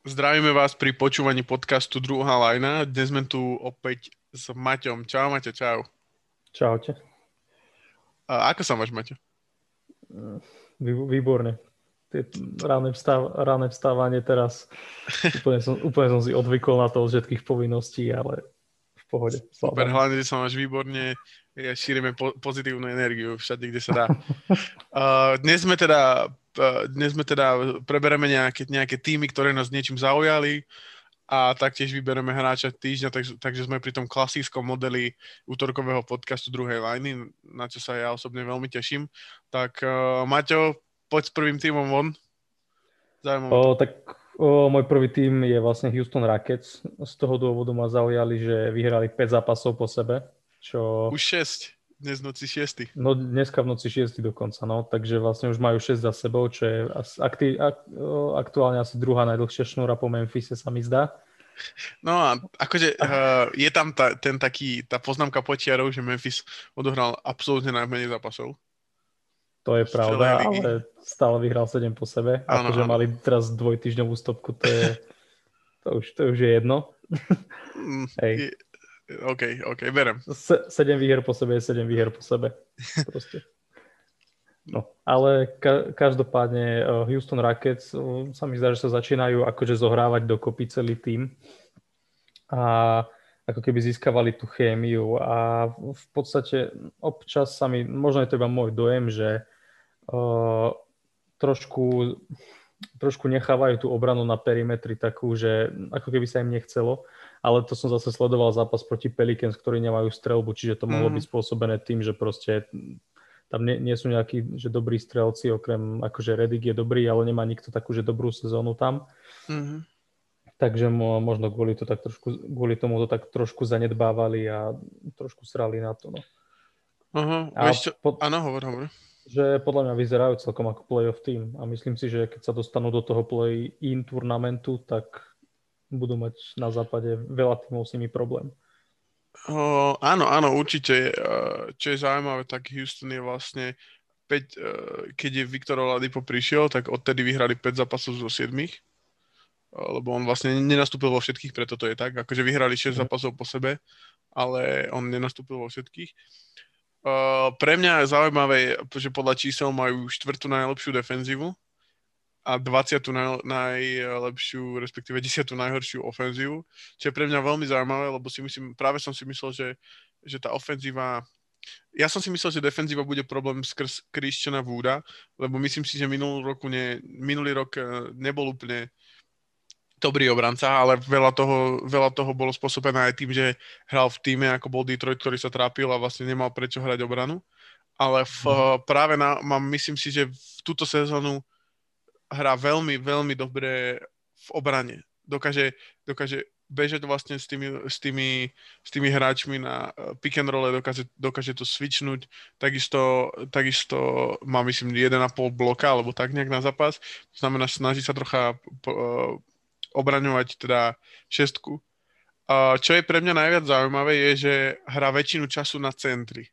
Zdravíme vás pri počúvaní podcastu Druhá lajna. Dnes sme tu opäť s Maťom. Čau, Maťo, čau. Čaute. A ako sa máš, Maťo? Výborne. Ráne, vstáv, ráne vstávanie teraz. Úplne som, úplne som si odvykol na to od všetkých povinností, ale pohode. Super, hlavne, že sa máš výborne. Ja šírime po, pozitívnu energiu všade, kde sa dá. uh, dnes sme teda dnes sme teda prebereme nejaké, nejaké týmy, ktoré nás niečím zaujali a taktiež vybereme hráča týždňa, tak, takže sme pri tom klasickom modeli útorkového podcastu druhej lajny, na čo sa ja osobne veľmi teším. Tak uh, Maťo, poď s prvým týmom von. O, tak o, môj prvý tým je vlastne Houston Rockets. Z toho dôvodu ma zaujali, že vyhrali 5 zápasov po sebe. Čo... Už 6. Dnes v noci 6. No dneska v noci 6 dokonca, no. Takže vlastne už majú 6 za sebou, čo je akti- ak, aktuálne asi druhá najdlhšia šnúra po Memphise sa mi zdá. No a akože uh, je tam ta, ten taký, tá poznámka počiarov, že Memphis odohral absolútne najmenej zápasov. To je pravda, ale stále vyhral 7 po sebe. Ano, akože ano. mali teraz dvojtyžňovú stopku, to je, to už, to už je jedno. Mm, Hej. Je, OK, OK, berem. Se, sedem výher po sebe je sedem výher po sebe. Proste. No, ale ka- každopádne uh, Houston Rockets uh, sa mi zdá, že sa začínajú akože zohrávať dokopy celý tým a ako keby získavali tú chémiu a v podstate občas sa mi, možno je to iba môj dojem, že uh, trošku, trošku nechávajú tú obranu na perimetri takú, že ako keby sa im nechcelo ale to som zase sledoval zápas proti Pelicans, ktorí nemajú strelbu, čiže to mohlo mm. byť spôsobené tým, že proste tam nie, nie sú nejakí že dobrí strelci, okrem akože Redick je dobrý, ale nemá nikto takú, že dobrú sezónu tam. Mm. Takže mo, možno kvôli, to tak trošku, kvôli tomu to tak trošku zanedbávali a trošku srali na to. No. Uh-huh. A čo? Po, Áno, hovor, hovor. Že podľa mňa vyzerajú celkom ako playoff tým a myslím si, že keď sa dostanú do toho play-in turnamentu, tak budú mať na západe veľa týmov s nimi problém. Uh, áno, áno, určite. Uh, čo je zaujímavé, tak Houston je vlastne 5, uh, keď je Viktor Oladipo prišiel, tak odtedy vyhrali 5 zápasov zo 7. Lebo on vlastne nenastúpil vo všetkých, preto to je tak. Akože vyhrali 6 mm. zápasov po sebe, ale on nenastúpil vo všetkých. Uh, pre mňa je zaujímavé, že podľa čísel majú štvrtú najlepšiu defenzívu a 20. Naj, najlepšiu, respektíve 10. najhoršiu ofenzívu, čo je pre mňa veľmi zaujímavé, lebo si myslím, práve som si myslel, že, že tá ofenzíva ja som si myslel, že defenzíva bude problém skrz Christiana Wooda, lebo myslím si, že minulý, roku ne, minulý rok e, nebol úplne dobrý obranca, ale veľa toho, veľa toho bolo spôsobené aj tým, že hral v týme, ako bol Detroit, ktorý sa trápil a vlastne nemal prečo hrať obranu. Ale v, mm. práve na, mám, myslím si, že v túto sezónu hrá veľmi, veľmi dobre v obrane. Dokáže, dokáže bežať vlastne s tými, s tými, s tými hráčmi na eh, pick and roll, dokáže, dokáže to switchnúť, takisto, takisto má myslím 1,5 bloka, alebo tak nejak na zápas, to znamená, snaží sa trocha uh, obraňovať teda šestku. Čo je pre mňa najviac zaujímavé je, že hrá väčšinu času na centri,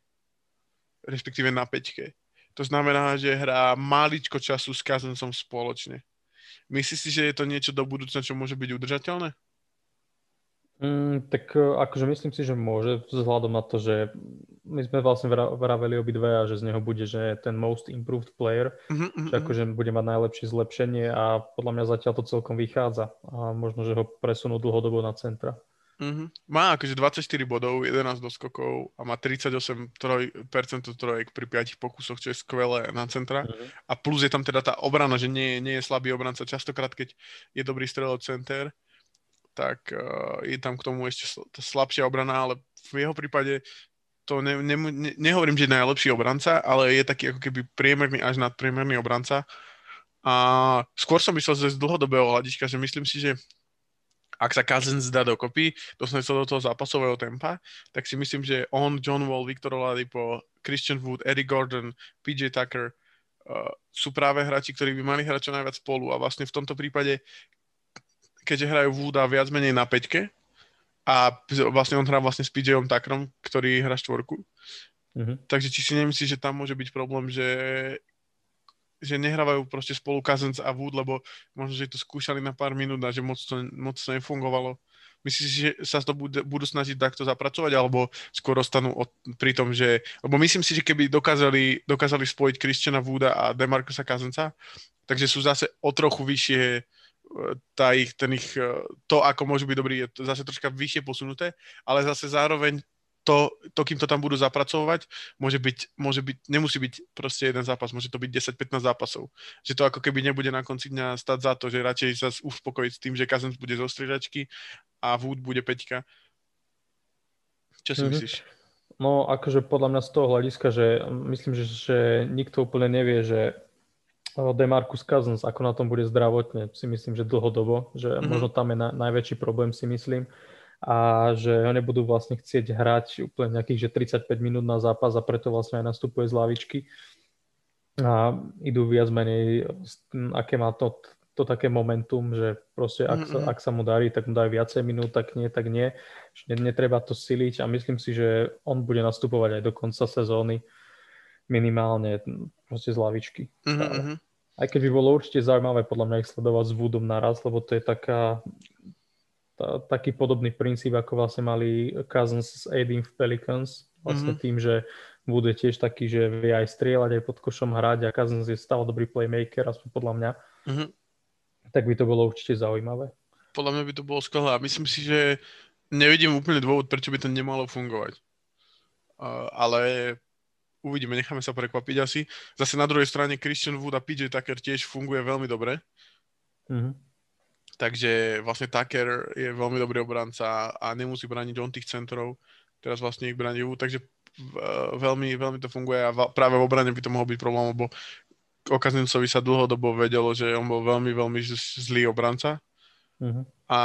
respektíve na peťke. To znamená, že hrá maličko času s Kazensom spoločne. Myslíš si, že je to niečo do budúcna, čo môže byť udržateľné? Mm, tak e, akože myslím si, že môže, vzhľadom na to, že my sme vlastne vraveli obidve a že z neho bude, že ten most improved player, mm-hmm, že mhm. akože bude mať najlepšie zlepšenie a podľa mň zatiaľ to celkom vychádza a možno, že ho presunú dlhodobo na centra. Mm-hmm. Má akože 24 bodov, 11 doskokov a má 38% troj, trojek pri 5 pokusoch, čo je skvelé na centra. Mm-hmm. A plus je tam teda tá obrana, že nie, nie je slabý obranca. Častokrát, keď je dobrý strelov center, tak uh, je tam k tomu ešte slabšia obrana, ale v jeho prípade to ne, ne, ne, nehovorím, že je najlepší obranca, ale je taký ako keby priemerný až nadpriemerný obranca. A skôr som myslel z dlhodobého hľadiska, že myslím si, že ak sa Cousins dá dokopy, dostane sa do toho zápasového tempa, tak si myslím, že on, John Wall, Viktor Oladipo, Christian Wood, Eddie Gordon, PJ Tucker uh, sú práve hráči, ktorí by mali hrať čo najviac spolu a vlastne v tomto prípade, keďže hrajú Wooda viac menej na peťke a vlastne on hrá vlastne s PJom Tuckerom, ktorý hrá štvorku, mm-hmm. takže či si nemyslíš, že tam môže byť problém, že že nehrávajú proste spolu Cousins a Wood, lebo možno, že to skúšali na pár minút a že moc to, moc to nefungovalo. Myslíš si, že sa to budú, budú snažiť takto zapracovať, alebo skôr ostanú od, pri tom, že... Lebo myslím si, že keby dokázali, dokázali spojiť Christiana Wooda a Demarcusa Cousinsa, takže sú zase o trochu vyššie tá ich, ten ich, e, to, ako môžu byť dobrí, je zase troška vyššie posunuté, ale zase zároveň to, to, kým to tam budú zapracovať, môže byť, môže byť, nemusí byť proste jeden zápas, môže to byť 10-15 zápasov. Že to ako keby nebude na konci dňa stať za to, že radšej sa uspokojiť s tým, že Kazens bude zo striedačky a Wood bude peťka. Čo si mm-hmm. myslíš? No akože podľa mňa z toho hľadiska, že myslím, že, že nikto úplne nevie, že Demarcus Cousins, ako na tom bude zdravotne, si myslím, že dlhodobo, že mm-hmm. možno tam je na, najväčší problém, si myslím a že ho nebudú vlastne chcieť hrať úplne nejakých že 35 minút na zápas a preto vlastne aj nastupuje z lavičky a idú viac menej, aké má to to také momentum, že proste ak sa, ak sa mu darí, tak mu dajú viacej minút, tak nie, tak nie. Netreba to siliť a myslím si, že on bude nastupovať aj do konca sezóny minimálne proste z lavičky. Mm-hmm. Aj keď by bolo určite zaujímavé podľa mňa ich sledovať s Woodom naraz, lebo to je taká, tá, taký podobný princíp, ako vlastne mali Cousins s Aiding v Pelicans. Vlastne mm-hmm. tým, že Wood je tiež taký, že vie aj strieľať, aj pod košom hrať a Cousins je stále dobrý playmaker, aspoň podľa mňa. Mm-hmm tak by to bolo určite zaujímavé. Podľa mňa by to bolo skvelé a myslím si, že nevidím úplne dôvod, prečo by to nemalo fungovať. Uh, ale uvidíme, necháme sa prekvapiť asi. Zase na druhej strane Christian Wood a PJ Tucker tiež funguje veľmi dobre. Mm-hmm. Takže vlastne Tucker je veľmi dobrý obranca a nemusí brániť on tých centrov. Teraz vlastne ich bráni Wood, takže veľmi, veľmi to funguje a práve v obrane by to mohol byť problém, lebo o Kazincovi sa dlhodobo vedelo, že on bol veľmi, veľmi zlý obranca. Uh-huh. A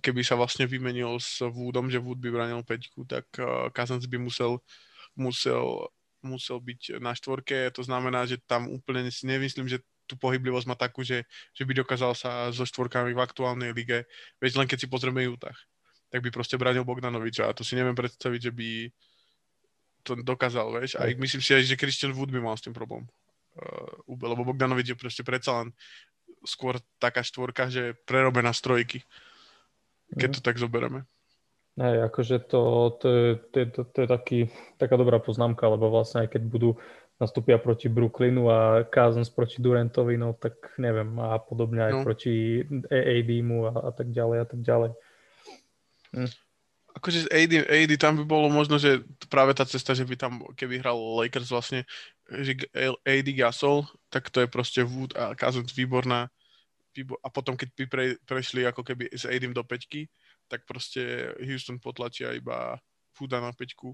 keby sa vlastne vymenil s Woodom, že Wood by branil peťku, tak Kazanc by musel, musel, musel byť na štvorke. To znamená, že tam úplne si nemyslím, že tú pohyblivosť má takú, že, že by dokázal sa so štvorkami v aktuálnej lige, veď len keď si pozrieme Utah, tak by proste branil Bogdanoviča a to si neviem predstaviť, že by, to dokázal, vieš. A myslím si aj, že Christian Wood by mal s tým problém. Uh, lebo Bogdanovič je proste predsa len skôr taká štvorka, že prerobená strojky. Keď mm. to tak zoberieme. Hej, akože to, to, je, to, je, to, to je taký, taká dobrá poznámka, lebo vlastne aj keď budú nastúpia proti Brooklynu a Cousins proti Durantovi, no tak neviem, a podobne aj no. proti AD mu a, a tak ďalej a tak ďalej. Hm akože AD, AD tam by bolo možno, že práve tá cesta, že by tam, keby hral Lakers vlastne, že AD Gasol, tak to je proste Wood a Cousins výborná. Výbor, a potom, keď by pre, prešli ako keby s ADM do peťky, tak proste Houston potlačia iba Wooda na peťku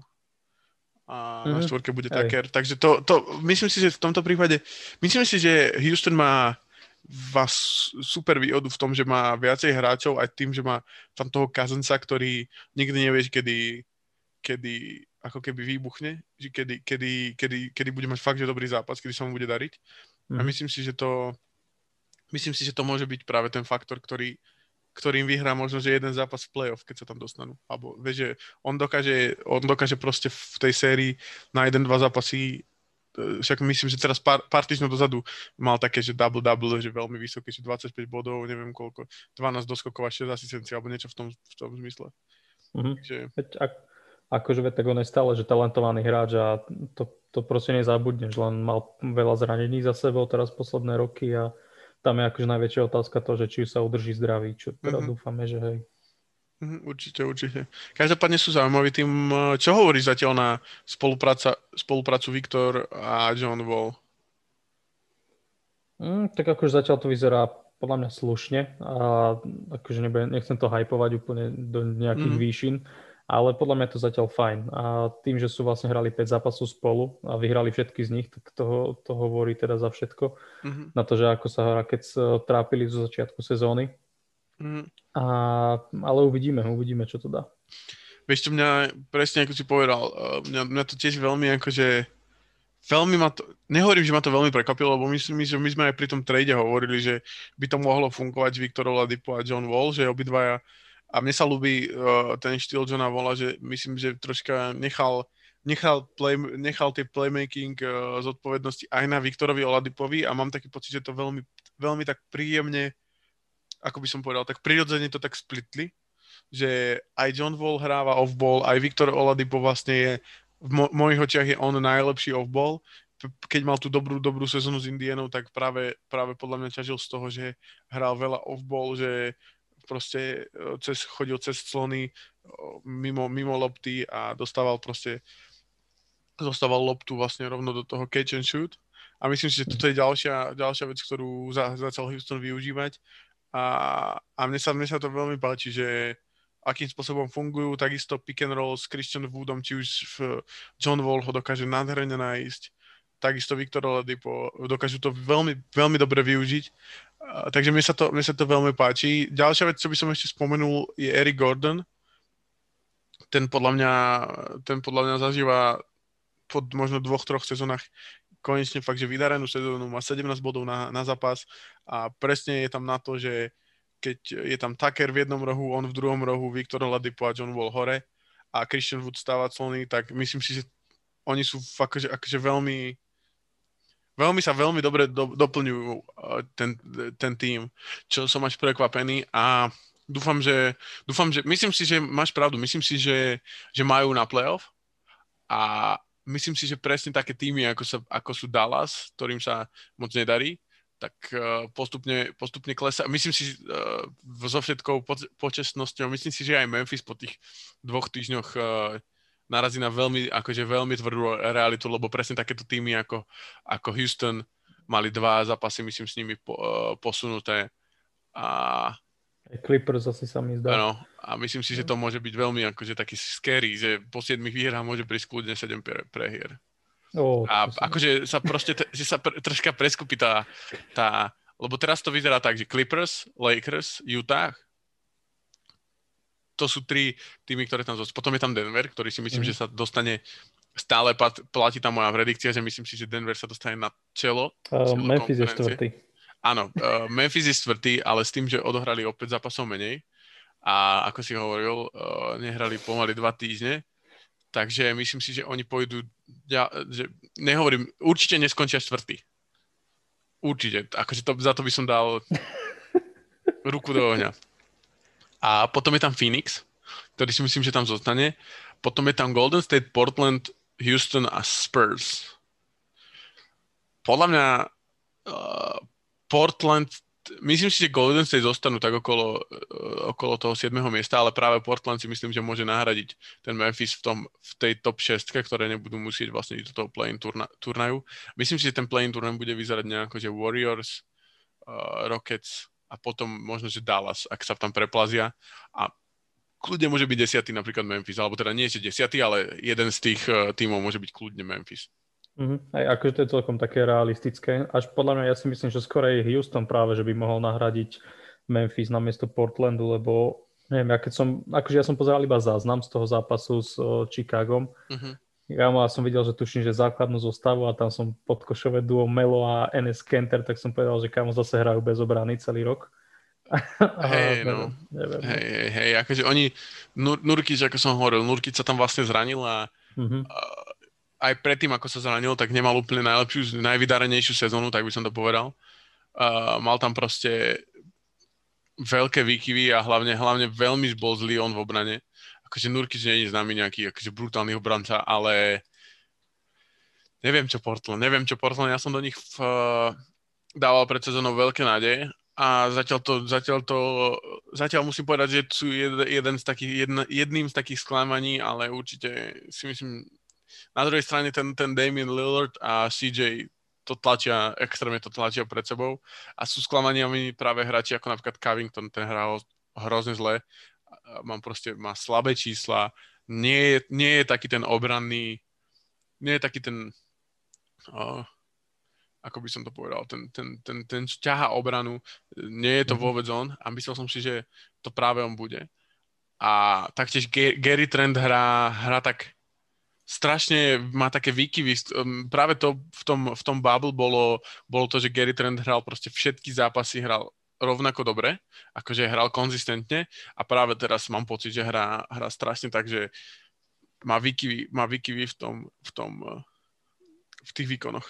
a mm-hmm. na mhm. štvorke bude Tucker. Takže to, to, myslím si, že v tomto prípade, myslím si, že Houston má vás super výhodu v tom, že má viacej hráčov aj tým, že má tam toho Kazenca, ktorý nikdy nevieš, kedy, kedy ako keby výbuchne, že kedy, kedy, kedy, kedy bude mať fakt, že dobrý zápas, kedy sa mu bude dariť. Mm. A mhm. myslím si, že to myslím si, že to môže byť práve ten faktor, ktorý, ktorým vyhrá možno, že jeden zápas v playoff, keď sa tam dostanú. Alebo vieš, že on dokáže, on dokáže proste v tej sérii na jeden, dva zápasy E, však myslím, že teraz pár, pár týždňov dozadu mal také, že double-double, že veľmi vysoké, že 25 bodov, neviem koľko, 12 doskokov a 6 asistencií, alebo niečo v tom, v tom zmysle. Mm-hmm. Takže... ak, akože tak on je stále, že talentovaný hráč a to, to proste nezabudneš, len mal veľa zranení za sebou teraz posledné roky a tam je akože najväčšia otázka to, že či sa udrží zdravý, čo teda mm-hmm. dúfame, že hej. Mhm, určite, určite. Každopádne sú zaujímaví tým, čo hovoríš zatiaľ na spolupráca, spoluprácu Viktor a John Wall? Mm, tak akože zatiaľ to vyzerá podľa mňa slušne a akože nebudem, nechcem to hypovať úplne do nejakých mm. výšin, ale podľa mňa je to zatiaľ fajn. A tým, že sú vlastne hrali 5 zápasov spolu a vyhrali všetky z nich, tak to, to hovorí teda za všetko. Mm-hmm. Na to, že ako sa hra, keď trápili zo začiatku sezóny. Mm. A, ale uvidíme, uvidíme, čo to dá. Vieš čo, mňa presne ako si povedal, eh, mňa, mňa to tiež veľmi akože veľmi ma to, nehovorím, že ma to veľmi prekvapilo, lebo myslím, že my sme aj pri tom trade hovorili, že by to mohlo fungovať Viktor Oladipo a John Wall, že obidvaja a mne sa ľúbi uh, ten štýl Johna Walla, že myslím, že troška nechal nechal, play, nechal tie playmaking uh, zodpovednosti aj na Viktorovi Oladipovi a mám taký pocit, že to veľmi, veľmi tak príjemne, ako by som povedal, tak prirodzene to tak splitli, že aj John Wall hráva off-ball, aj Viktor Oladipo vlastne je v mo- mojich očiach je on najlepší off-ball. Keď mal tú dobrú, dobrú sezónu s Indianou, tak práve, práve podľa mňa ťažil z toho, že hral veľa off-ball, že proste e, cez, chodil cez clony e, mimo, mimo lopty a dostával proste dostával loptu vlastne rovno do toho catch and shoot. A myslím si, že toto je ďalšia, ďalšia vec, ktorú za, začal Houston využívať. A, a mne, sa, mne sa to veľmi páči, že akým spôsobom fungujú, takisto pick and roll s Christian Woodom, či už v John Wall ho dokáže nádherne nájsť, takisto Viktor Oladipo, dokážu to veľmi, veľmi dobre využiť. Takže mne sa, to, mne sa to veľmi páči. Ďalšia vec, čo by som ešte spomenul, je Eric Gordon. Ten podľa mňa, ten podľa mňa zažíva po možno dvoch, troch sezónach konečne fakt, že vydarenú sezónu, má 17 bodov na, na zápas a presne je tam na to, že keď je tam Tucker v jednom rohu, on v druhom rohu, Viktor Ladipo a John Wall hore a Christian Wood stáva clony, tak myslím si, že oni sú fakt, že, akože veľmi veľmi sa veľmi dobre do, doplňujú uh, ten, ten tým, čo som až prekvapený a dúfam, že, dúfam, že myslím si, že máš pravdu, myslím si, že, že majú na playoff a myslím si, že presne také týmy, ako, sa, ako sú Dallas, ktorým sa moc nedarí, tak uh, postupne, postupne klesá. Myslím si uh, so všetkou po, počestnosťou, myslím si, že aj Memphis po tých dvoch týždňoch narazí na veľmi, akože veľmi tvrdú realitu, lebo presne takéto týmy ako, ako Houston mali dva zápasy, myslím, s nimi po, uh, posunuté. A Clippers asi sa mi zdá. Áno, a myslím si, že to môže byť veľmi akože taký scary, že po 7 výhrách môže prísť kľudne 7 pre, prehier. Oh, a akože sa proste, že sa pr- troška preskupí tá, tá, lebo teraz to vyzerá tak, že Clippers, Lakers, Utah, to sú tri týmy, ktoré tam zostanú. Potom je tam Denver, ktorý si myslím, mm. že sa dostane stále platí tam moja predikcia, že myslím si, že Denver sa dostane na čelo. Uh, Memphis je štvrtý. Áno, uh, Memphis je štvrtý, ale s tým, že odohrali opäť zápasov menej a ako si hovoril, uh, nehrali pomaly dva týždne, Takže myslím si, že oni pôjdu, ja, že nehovorím, určite neskončia štvrtý. Určite, akože to, za to by som dal ruku do ohňa. A potom je tam Phoenix, ktorý si myslím, že tam zostane. Potom je tam Golden State, Portland, Houston a Spurs. Podľa mňa uh, Portland myslím si, že Golden State zostanú tak okolo, eh, okolo toho 7. miesta, ale práve Portland si myslím, že môže nahradiť ten Memphis v, tom, v tej top 6, ktoré nebudú musieť vlastne ísť do toho play-in turna, turnaju. Myslím si, že ten play-in turnaj bude vyzerať nejako, že Warriors, uh, Rockets a potom možno, že Dallas, ak sa tam preplazia a kľudne môže byť desiatý napríklad Memphis, alebo teda nie je desiatý, ale jeden z tých uh, tímov môže byť kľudne Memphis. Mm-hmm. Aj akože to je celkom také realistické. Až podľa mňa ja si myslím, že skôr aj Houston práve, že by mohol nahradiť Memphis na miesto Portlandu, lebo neviem, ja keď som, akože ja som pozeral iba záznam z toho zápasu s o, Chicagom. Mm-hmm. Ja som videl, že tuším, že základnú zostavu a tam som podkošové duo Melo a NS Kenter, tak som povedal, že kamo zase hrajú bez obrany celý rok. Hej, no. Neviem. Hej, hej, hej, akože oni, Nur, Nurkic, ako som hovoril, Nurkic sa tam vlastne zranil a, mm-hmm. aj predtým, ako sa zranil, tak nemal úplne najlepšiu, najvydarenejšiu sezónu, tak by som to povedal. Uh, mal tam proste veľké výkyvy a hlavne, hlavne veľmi bol zlý on v obrane. Akože Nurkic nie je známy nejaký akože brutálny obranca, ale neviem čo Portland, neviem čo Portland, ja som do nich v, uh, dával pred sezónou veľké nádeje a zatiaľ to, zatiaľ to, zatiaľ musím povedať, že sú jed, jeden z takých, jedna, jedným z takých sklamaní, ale určite si myslím, na druhej strane ten, ten Damien Lillard a CJ to tlačia, extrémne to tlačia pred sebou a sú sklamaniami práve hráči ako napríklad Covington, ten hral hrozne zle, mám proste, má slabé čísla, nie je, nie je taký ten obranný, nie je taký ten, uh, ako by som to povedal, ten, ten, ten, ten ťaha obranu, nie je to mm-hmm. vôbec on a myslel som si, že to práve on bude. A taktiež Gary Trent hrá, hrá tak strašne má také výkyvy. Práve to v tom, v tom bubble bolo, bolo to, že Gary Trent hral proste všetky zápasy, hral rovnako dobre, akože hral konzistentne a práve teraz mám pocit, že hrá, hrá strašne tak, že má Vicky, má Vicky v tom, v tom, uh, v tých výkonoch.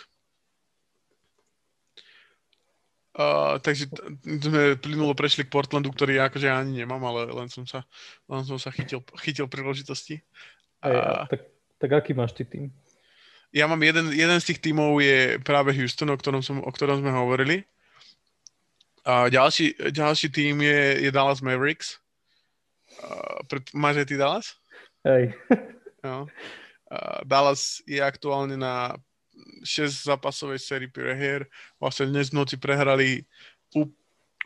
Uh, takže sme plynulo prešli k Portlandu, ktorý ja akože ani nemám, ale len som sa, len som sa chytil, chytil príležitosti. Hey, a... tak, tak aký máš ty tým? Ja mám jeden, jeden z tých tímov je práve Houston, o ktorom, som, o ktorom sme hovorili. A ďalší, ďalší tým je, je Dallas Mavericks. Uh, máš aj ty Dallas? Hej. No. Uh, Dallas je aktuálne na 6 zápasovej sérii prehier. Vlastne dnes v noci prehrali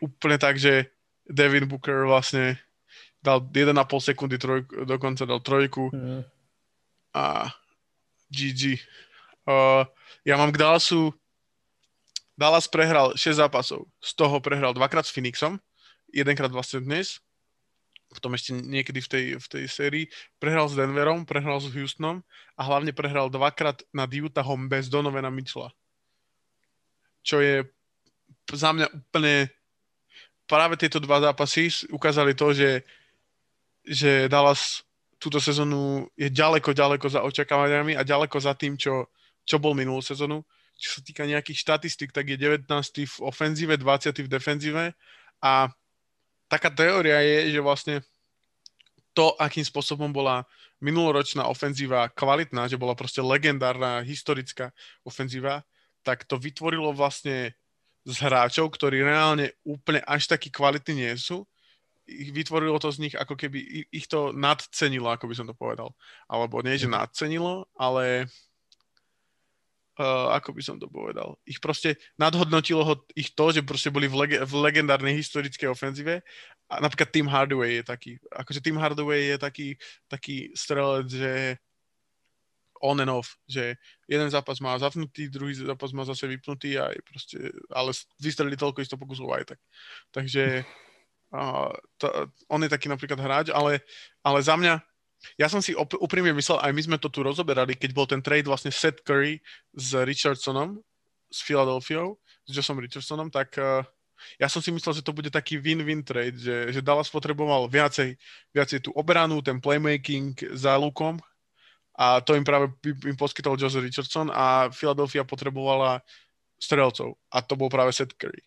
úplne tak, že Devin Booker vlastne dal 1,5 sekundy trojku, dokonca dal trojku mm. a GG. Uh, ja mám k Dallasu Dallas prehral 6 zápasov, z toho prehral dvakrát s Phoenixom, jedenkrát vlastne dnes potom ešte niekedy v tej, v tej sérii. Prehral s Denverom, prehral s Houstonom a hlavne prehral dvakrát nad Utahom bez Donovena Mitchella. Čo je za mňa úplne... Práve tieto dva zápasy ukázali to, že, že Dallas túto sezónu je ďaleko, ďaleko za očakávaniami a ďaleko za tým, čo, čo bol minulú sezónu. Čo sa týka nejakých štatistik, tak je 19. v ofenzíve, 20. v defenzíve a taká teória je, že vlastne to, akým spôsobom bola minuloročná ofenzíva kvalitná, že bola proste legendárna, historická ofenzíva, tak to vytvorilo vlastne z hráčov, ktorí reálne úplne až takí kvalitní nie sú, vytvorilo to z nich, ako keby ich to nadcenilo, ako by som to povedal. Alebo nie, že mhm. nadcenilo, ale uh, ako by som to povedal, ich proste nadhodnotilo ho, ich to, že proste boli v, lege, v legendárnej historickej ofenzíve a napríklad Tim Hardaway je taký, akože Tim Hardaway je taký, taký strelec, že on and off, že jeden zápas má zapnutý, druhý zápas má zase vypnutý a je proste, ale vystrelili toľko isto pokusov aj tak. Takže uh, to, on je taký napríklad hráč, ale, ale za mňa ja som si op- úprimne myslel, aj my sme to tu rozoberali, keď bol ten trade vlastne Seth Curry s Richardsonom, s Philadelphiou, s Joshom Richardsonom, tak uh, ja som si myslel, že to bude taký win-win trade, že, že Dallas potreboval viacej, viacej tú obranu, ten playmaking za lukom a to im práve im poskytol Josh Richardson a Philadelphia potrebovala strelcov a to bol práve Seth Curry.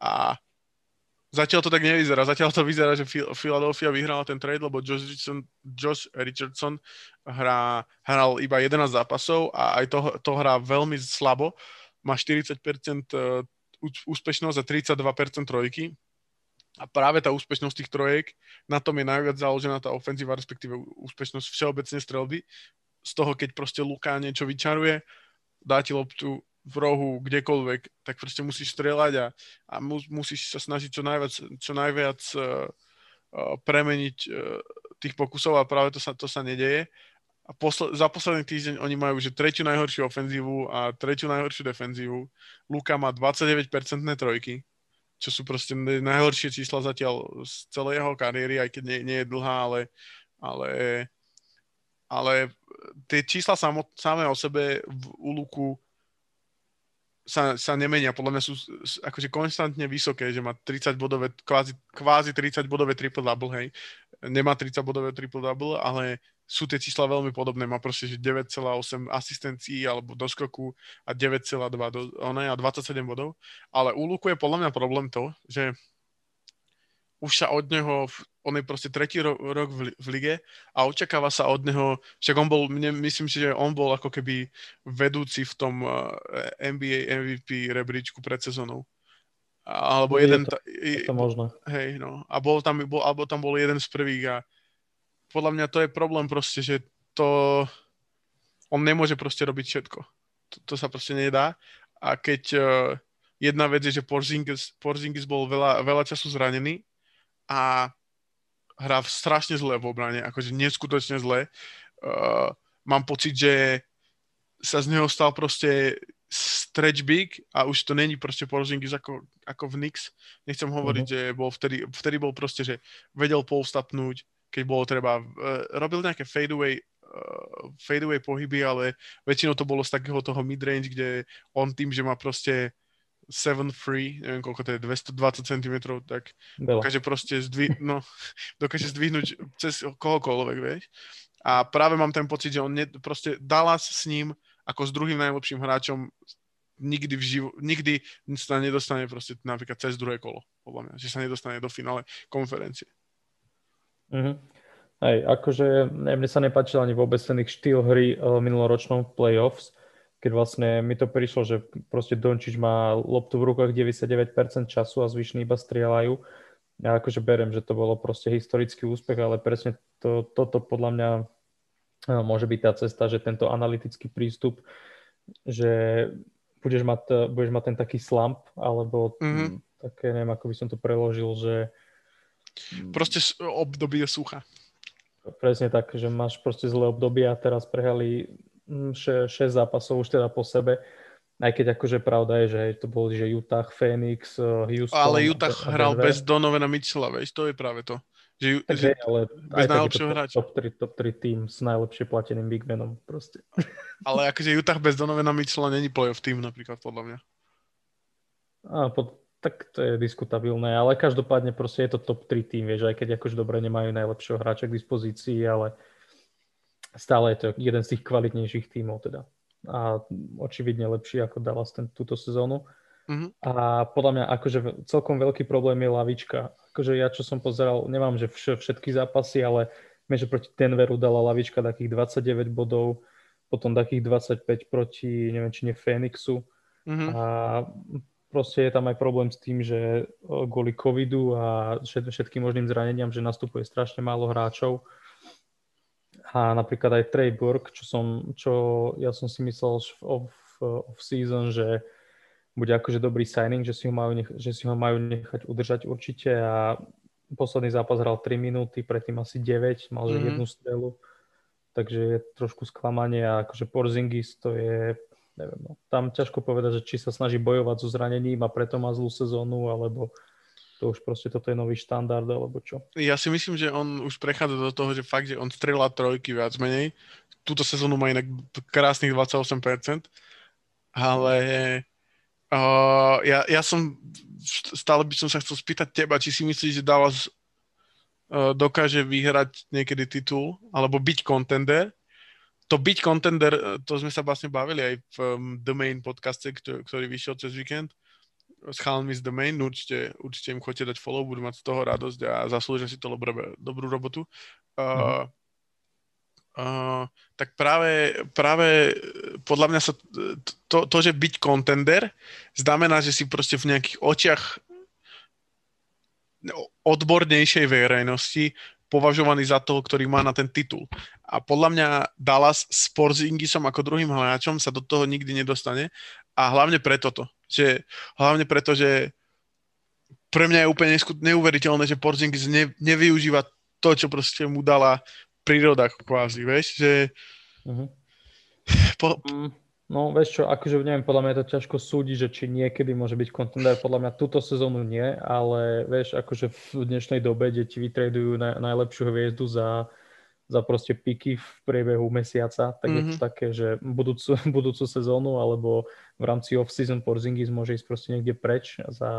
A Zatiaľ to tak nevyzerá. Zatiaľ to vyzerá, že Philadelphia vyhrala ten trade, lebo Josh Richardson, Josh Richardson hrá, hral iba 11 zápasov a aj to, to hrá veľmi slabo. Má 40% e, úspešnosť a 32% trojky. A práve tá úspešnosť tých trojek, na tom je najviac založená tá ofenzíva, respektíve úspešnosť všeobecne strelby. Z toho, keď proste Luka niečo vyčaruje, dá ti loptu v rohu, kdekoľvek, tak proste musíš strieľať a, a mus, musíš sa snažiť čo najviac, čo najviac uh, premeniť uh, tých pokusov a práve to sa, to sa nedeje. A posle, za posledný týždeň oni majú že tretiu najhoršiu ofenzívu a tretiu najhoršiu defenzívu. Luka má 29% trojky, čo sú proste najhoršie čísla zatiaľ z celej jeho kariéry, aj keď nie, nie je dlhá, ale, ale, ale tie čísla samot, samé o sebe v, u Luku sa, sa nemenia. Podľa mňa sú akože konštantne vysoké, že má 30 bodové, kvázi, kvázi 30 bodové triple-double, hej. Nemá 30 bodové triple-double, ale sú tie čísla veľmi podobné. Má proste že 9,8 asistencií alebo do skoku a 9,2 do, one, a 27 bodov. Ale u Luku je podľa mňa problém to, že už sa od neho, on je proste tretí ro- rok v, v lige a očakáva sa od neho, však on bol, mne, myslím si, že on bol ako keby vedúci v tom eh, NBA MVP rebríčku pred sezónou. Alebo je jeden... To, je to možné. Hej, no. A bol tam, bol, alebo tam bol jeden z prvých a podľa mňa to je problém proste, že to... On nemôže proste robiť všetko. To, to sa proste nedá. A keď uh, jedna vec je, že Porzingis, Porzingis bol veľa, veľa času zranený a hrá strašne zle v obrane, akože neskutočne zle. Uh, mám pocit, že sa z neho stal proste stretch big a už to není proste Porzingis ako, ako v Knicks. Nechcem hovoriť, uh-huh. že bol vtedy, vtedy bol proste, že vedel polstapnúť, keď bolo treba. Uh, robil nejaké fadeaway uh, fadeaway pohyby, ale väčšinou to bolo z takého toho midrange, kde on tým, že má proste 7 free, neviem koľko to je, 220 cm, tak Bela. dokáže proste zdvi- no, dokáže zdvihnúť cez kohokoľvek, vieš. A práve mám ten pocit, že on ne, proste Dallas s ním ako s druhým najlepším hráčom nikdy, v živo, nikdy sa nedostane proste napríklad cez druhé kolo, podľa mňa, že sa nedostane do finále konferencie. Mm-hmm. Hej, akože mne sa nepáčil ani vôbec ten ich štýl hry uh, minuloročnom v playoffs, keď vlastne mi to prišlo, že proste Dončič má loptu v rukách 99% času a zvyšní iba strieľajú. Ja akože berem, že to bolo proste historický úspech, ale presne to, toto podľa mňa uh, môže byť tá cesta, že tento analytický prístup, že budeš mať, budeš mať ten taký slump, alebo mm-hmm. také, neviem, ako by som to preložil, že Proste obdobie sucha. Presne tak, že máš proste zlé obdobie a teraz prehali 6, 6 zápasov už teda po sebe. Aj keď akože pravda je, že to bol, že Utah, Phoenix, eh, Houston. Ale Utah hral Denver. bez Donovena Mitchella, veď to je práve to. Že, tak že ale bez najlepšieho hráča. Top 3, top 3 tým s najlepšie plateným big manom proste. Ale akože Utah bez Donovena Mitchella není playoff tým napríklad, podľa mňa. A pod, tak to je diskutabilné, ale každopádne proste je to top 3 tým, vieš, aj keď akože dobre nemajú najlepšieho hráča k dispozícii, ale stále je to jeden z tých kvalitnejších tímov teda. A očividne lepší ako Dallas ten, túto sezónu. Mm-hmm. A podľa mňa akože celkom veľký problém je lavička. Akože ja, čo som pozeral, nemám, že všetky zápasy, ale viem, že proti Denveru dala lavička takých 29 bodov, potom takých 25 proti, neviem, či nie Phoenixu. Mm-hmm. A proste je tam aj problém s tým, že kvôli covidu a všetkým možným zraneniam, že nastupuje strašne málo hráčov. A napríklad aj Trey Burke, čo, som, čo ja som si myslel off, off season, že bude akože dobrý signing, že si ho majú, nech, že si ho majú nechať udržať určite a posledný zápas hral 3 minúty, predtým asi 9, mal že mm-hmm. jednu strelu, takže je trošku sklamanie a akože Porzingis to je neviem, no. tam ťažko povedať, že či sa snaží bojovať so zranením a preto má zlú sezónu, alebo to už proste toto je nový štandard, alebo čo. Ja si myslím, že on už prechádza do toho, že fakt, že on strelá trojky viac menej. Túto sezónu má inak krásnych 28%, ale uh, ja, ja som stále by som sa chcel spýtať teba, či si myslíš, že Dallas uh, dokáže vyhrať niekedy titul, alebo byť contender, to byť contender, e, to sme sa vlastne bavili aj v um, The Main podcaste, ktorý, ktorý vyšiel cez víkend s chalmi z The Main, určite, určite im chodite dať follow, budú mať z toho radosť a zaslúžia si to dobré, dobrú robotu. Uh, uh, tak práve, práve podľa mňa sa to, to, že byť contender znamená, že si proste v nejakých očiach odbornejšej verejnosti považovaný za toho, ktorý má na ten titul. A podľa mňa Dallas s Porzingisom ako druhým hráčom sa do toho nikdy nedostane. A hlavne preto to. Že, hlavne preto, že pre mňa je úplne neuveriteľné, že Porzingis ne, nevyužíva to, čo proste mu dala príroda kvázi, vieš, že uh-huh. po, mm. No, vieš čo, akože neviem, podľa mňa je to ťažko súdiť, že či niekedy môže byť contender, podľa mňa túto sezónu nie, ale vieš, akože v dnešnej dobe, kde ti vytradujú naj, najlepšiu hviezdu za, za proste piky v priebehu mesiaca, tak mm-hmm. je to mhm. také, že budúcu, budúcu sezónu alebo v rámci off-season Porzingis môže ísť proste niekde preč a za,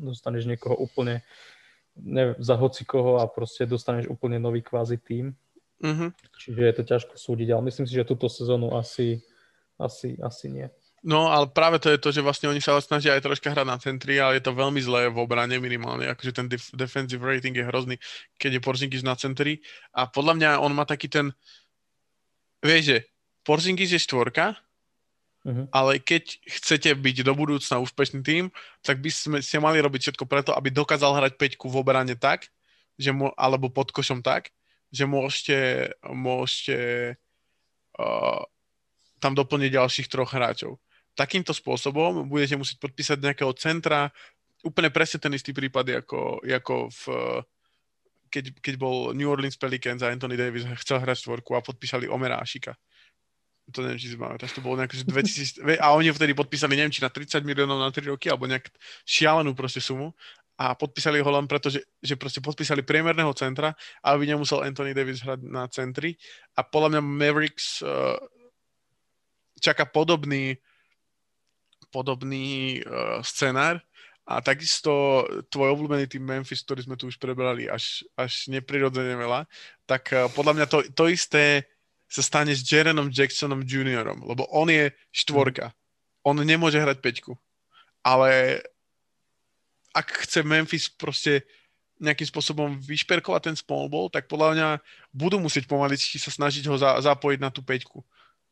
dostaneš niekoho úplne neviem, za hocikoho a proste dostaneš úplne nový kvázi tým. Mm-hmm. Čiže je to ťažko súdiť, ale myslím si, že túto sezónu asi asi, asi nie. No, ale práve to je to, že vlastne oni sa snažia aj troška hrať na centri, ale je to veľmi zlé v obrane minimálne, akože ten def- defensive rating je hrozný, keď je Porzingis na centri a podľa mňa on má taký ten, vieš, že Porzingis je štvorka, uh-huh. ale keď chcete byť do budúcna úspešný tým, tak by sme ste mali robiť všetko preto, aby dokázal hrať peťku v obrane tak, že mu, alebo pod košom tak, že môžete, môžete uh, tam doplniť ďalších troch hráčov. Takýmto spôsobom budete musieť podpísať nejakého centra, úplne presne ten istý prípad, ako, ako v, keď, keď bol New Orleans Pelicans a Anthony Davis chcel hrať štvorku a podpísali Omera Ašika. To neviem, či si pamätáš, to bolo nejaké 2000, a oni vtedy podpísali, neviem, či na 30 miliónov na 3 roky, alebo nejak šialenú proste sumu. A podpísali ho len preto, že, že proste podpísali priemerného centra, aby nemusel Anthony Davis hrať na centri. A podľa mňa Mavericks uh, čaká podobný, podobný uh, scenár A takisto tvoj obľúbený tým Memphis, ktorý sme tu už prebrali až, až neprirodzene veľa, tak uh, podľa mňa to, to isté sa stane s Jerenom Jacksonom Juniorom, lebo on je štvorka. On nemôže hrať peťku. Ale ak chce Memphis proste nejakým spôsobom vyšperkovať ten small ball, tak podľa mňa budú musieť pomaličky sa snažiť ho za, zapojiť na tú peťku.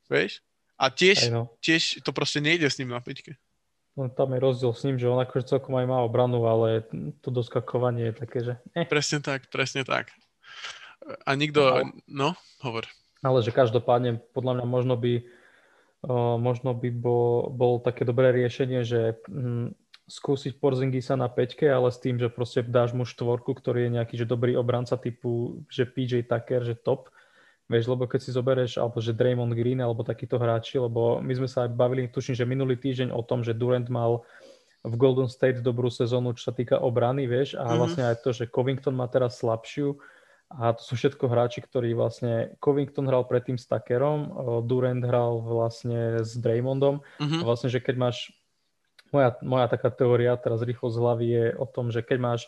Vieš? A tiež, no. tiež to proste nejde s ním na peťke. No, tam je rozdiel s ním, že on akože celkom aj má obranu, ale to doskakovanie je také, že... Eh. Presne tak, presne tak. A nikto... No, no hovor. Ale že každopádne, podľa mňa možno by, uh, možno by bol, bol také dobré riešenie, že hm, skúsiť Porzingisa na peťke, ale s tým, že proste dáš mu štvorku, ktorý je nejaký že dobrý obranca typu, že PJ Tucker, že top, Vieš, lebo keď si zoberieš, alebo že Draymond Green, alebo takíto hráči, lebo my sme sa aj bavili, tuším, že minulý týždeň o tom, že Durant mal v Golden State dobrú sezónu, čo sa týka obrany, vieš, a mm-hmm. vlastne aj to, že Covington má teraz slabšiu a to sú všetko hráči, ktorí vlastne, Covington hral predtým s Tuckerom, Durant hral vlastne s Draymondom mm-hmm. a vlastne, že keď máš, moja, moja taká teória teraz rýchlo z hlavy je o tom, že keď máš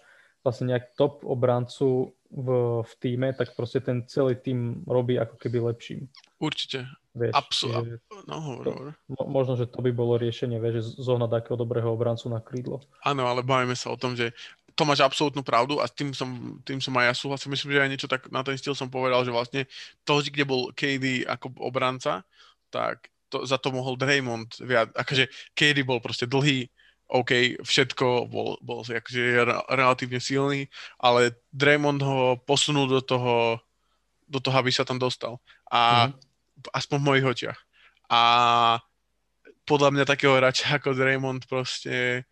vlastne nejak top obrancu v, v týme, tak proste ten celý tým robí ako keby lepším. Určite. Vieš, Absolutne. No, hovor, to, hovor. Možno, že to by bolo riešenie, vieš, že zohnať takého dobrého obrancu na krídlo. Áno, ale bavíme sa o tom, že to máš absolútnu pravdu a tým som, tým som aj ja súhlasil. Myslím, že aj niečo tak na ten štýl som povedal, že vlastne to, kde bol KD ako obranca, tak to, za to mohol Draymond viac. Akože KD bol proste dlhý, OK, všetko, bol, bol akože relatívne silný, ale Draymond ho posunul do toho, do toho, aby sa tam dostal. A mm. aspoň v mojich očiach. A podľa mňa takého hráča ako Draymond proste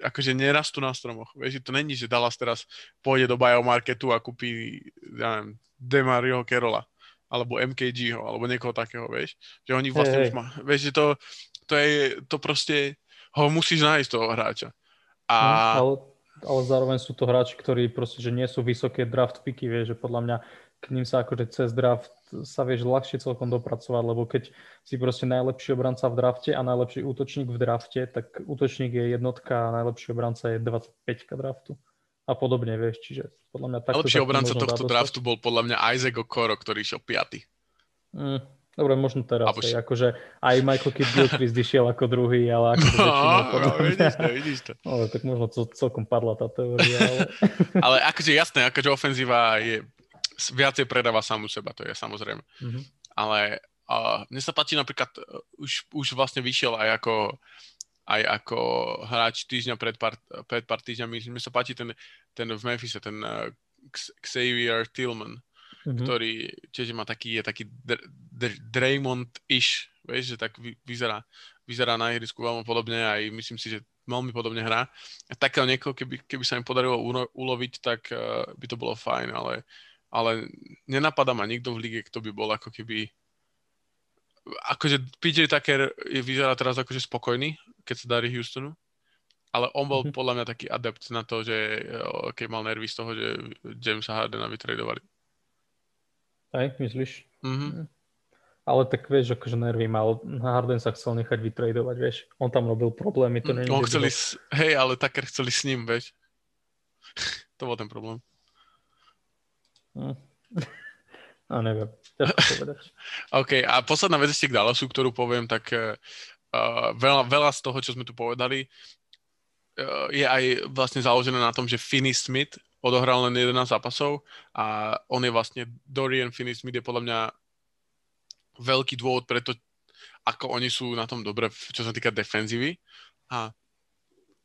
akože nerastú na stromoch. Vieš, to není, že Dallas teraz pôjde do biomarketu a kúpi, ja neviem, Demario Kerola alebo MKG ho, alebo niekoho takého, vieš. Že oni vlastne hey, už má, vieš, že to, to je, to proste ho musíš nájsť toho hráča. A... No, ale, ale zároveň sú to hráči, ktorí proste, že nie sú vysoké draft picky, vieš, že podľa mňa k ním sa akože cez draft sa vieš ľahšie celkom dopracovať, lebo keď si proste najlepší obranca v drafte a najlepší útočník v drafte, tak útočník je jednotka a najlepší obranca je 25 draftu a podobne, vieš, čiže podľa mňa takto... Najlepší obranca tohto draftu bol podľa mňa Isaac Okoro, ktorý išiel 5. Mm, Dobre, možno teraz. Abo... Aj, akože aj Michael Kidd Gilchrist išiel ako druhý, ale ako no, no, vidíš to, vidíš to. No, tak možno to celkom padla tá teória. Ale, ale akože jasné, akože ofenzíva je viacej predáva samú seba, to je samozrejme. Mm-hmm. Ale uh, mne sa páči napríklad, uh, už, už vlastne vyšiel aj ako aj ako hráč týždňa pred pár, pred pár týždňami. Mne sa páči ten, ten v Memphise, ten uh, Xavier Tillman, mm-hmm. ktorý tiež má taký, je taký dr- dr- Draymond-ish, vieš, že tak vy, vyzerá, vyzerá na ihrisku veľmi podobne a aj myslím si, že veľmi podobne hrá. A takého niekoho, keby, keby sa im podarilo uno, uloviť, tak uh, by to bolo fajn, ale, ale nenapadá ma nikto v lige, kto by bol ako keby akože PJ Tucker je, vyzerá teraz akože spokojný, keď sa darí Houstonu, ale on bol mm-hmm. podľa mňa taký adept na to, že eh, keď mal nervy z toho, že Jamesa Hardena vytredovali. Aj, myslíš? Mm-hmm. Ale tak vieš, akože nervy mal. Harden sa chcel nechať vytradovať, vieš. On tam robil problémy. To mm, on chceli, s... hej, ale Tucker chceli s ním, vieš. to bol ten problém. Mm. A neviem, ťažko povedať. OK, a posledná vec ešte k Dallasu, ktorú poviem, tak uh, veľa, veľa z toho, čo sme tu povedali, uh, je aj vlastne založené na tom, že Finney Smith odohral len 11 zápasov a on je vlastne Dorian Finney-Smith je podľa mňa veľký dôvod preto, ako oni sú na tom dobre, čo sa týka defenzívy. A,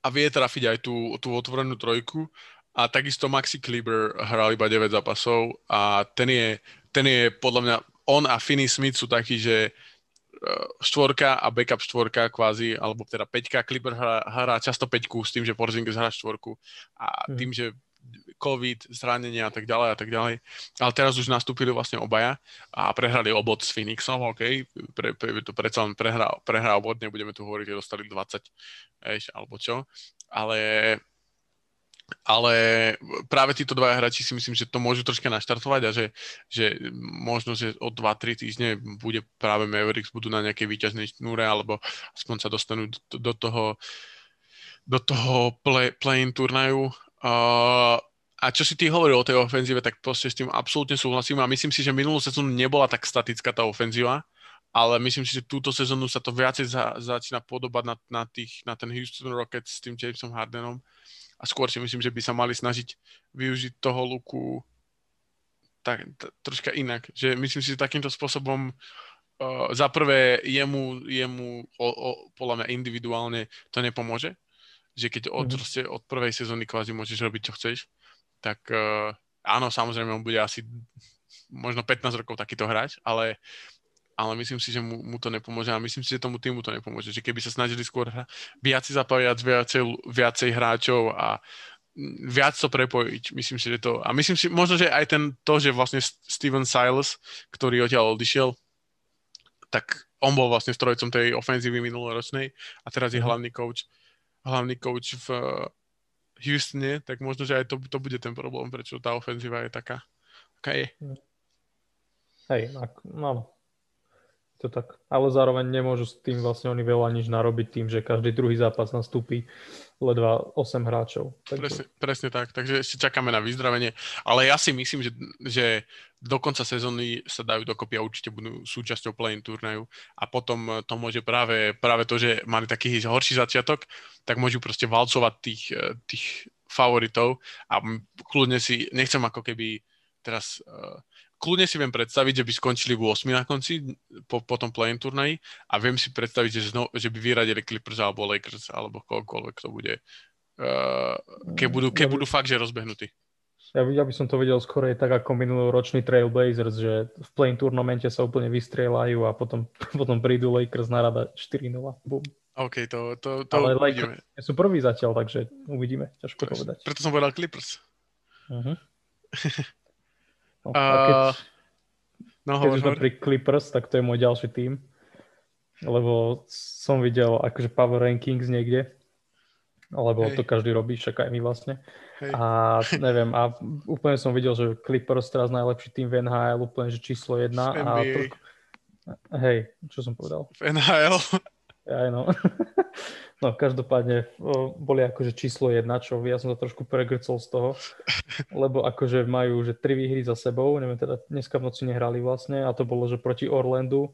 a vie trafiť aj tú, tú otvorenú trojku. A takisto Maxi Kleber hral iba 9 zápasov a ten je, ten je podľa mňa, on a Finney Smith sú takí, že e, štvorka a backup štvorka kvázi, alebo teda peťka, Clipper hrá, hrá často peťku s tým, že Porzingis hrá štvorku. A mhm. tým, že COVID, zranenia a tak ďalej a tak ďalej. Ale teraz už nastúpili vlastne obaja a prehrali obod s Phoenixom, OK, pre, pre, to predsa len prehrá, prehrá obod, nebudeme tu hovoriť, že dostali 20, eš, alebo čo. Ale ale práve títo dva hráči si myslím, že to môžu troška naštartovať a že, že možno, že o 2-3 týždne bude práve Mavericks budú na nejakej výťaznej šnúre alebo aspoň sa dostanú do, do toho do toho play, play-in turnaju. A čo si ty hovoril o tej ofenzíve, tak proste s tým absolútne súhlasím a myslím si, že minulú sezónu nebola tak statická tá ofenzíva, ale myslím si, že túto sezónu sa to viacej za, začína podobať na, na, tých, na ten Houston Rockets s tým Jamesom Hardenom a skôr si myslím, že by sa mali snažiť využiť toho luku tak, t- troška inak. Že myslím si, že takýmto spôsobom uh, za prvé jemu, jemu o, o, podľa mňa individuálne to nepomôže, že keď od, mm-hmm. od prvej sezóny kvázi môžeš robiť, čo chceš, tak uh, áno, samozrejme on bude asi možno 15 rokov takýto hráč, ale ale myslím si, že mu, mu to nepomôže a myslím si, že tomu týmu to nepomôže. Že keby sa snažili skôr viacej zapájať viacej, viacej hráčov a viac to prepojiť. Myslím si, že to... A myslím si, možno, že aj ten to, že vlastne Steven Silas, ktorý odtiaľ odišiel, tak on bol vlastne strojcom tej ofenzívy minuloročnej a teraz je mhm. hlavný coach, hlavný coach v Houstone, tak možno, že aj to, to bude ten problém, prečo tá ofenzíva je taká, aká je. Hej, no, to tak. Ale zároveň nemôžu s tým vlastne oni veľa nič narobiť tým, že každý druhý zápas nastúpi ledva 8 hráčov. Takže... Presne, presne tak, takže ešte čakáme na vyzdravenie. Ale ja si myslím, že, že do konca sezóny sa dajú dokopy a určite budú súčasťou play-in turnaju a potom to môže práve, práve to, že mali taký horší začiatok, tak môžu proste valcovať tých, tých favoritov a kľudne si, nechcem ako keby teraz uh, kľudne si viem predstaviť, že by skončili v 8 na konci po, po tom play turnaji a viem si predstaviť, že, zno, že by vyradili Clippers alebo Lakers alebo koľkoľvek to bude, uh, keď, budú, keď budú fakt, že rozbehnutí. Ja, ja by som to videl skôr tak ako minuloročný Trailblazers, že v play turnamente sa úplne vystrieľajú a potom, potom prídu Lakers na rada 4-0. Boom. OK, to, to, to Ale uvidíme. Lakers sú prvý zatiaľ, takže uvidíme. Ťažko preto, povedať. Preto som povedal Clippers. Uh-huh. No, a keď, no, keď hovor, hovor. pri Clippers, tak to je môj ďalší tým. Lebo som videl akože power rankings niekde. Lebo Hej. to každý robí, však aj my vlastne. Hej. A neviem, a úplne som videl, že Clippers teraz najlepší tým v NHL, úplne, že číslo jedna. A to, hej, čo som povedal? V NHL? Aj no. No, každopádne boli akože číslo jedna, čo ja som to trošku pregrcol z toho, lebo akože majú že tri výhry za sebou, neviem teda, dneska v noci nehrali vlastne a to bolo, že proti Orlandu,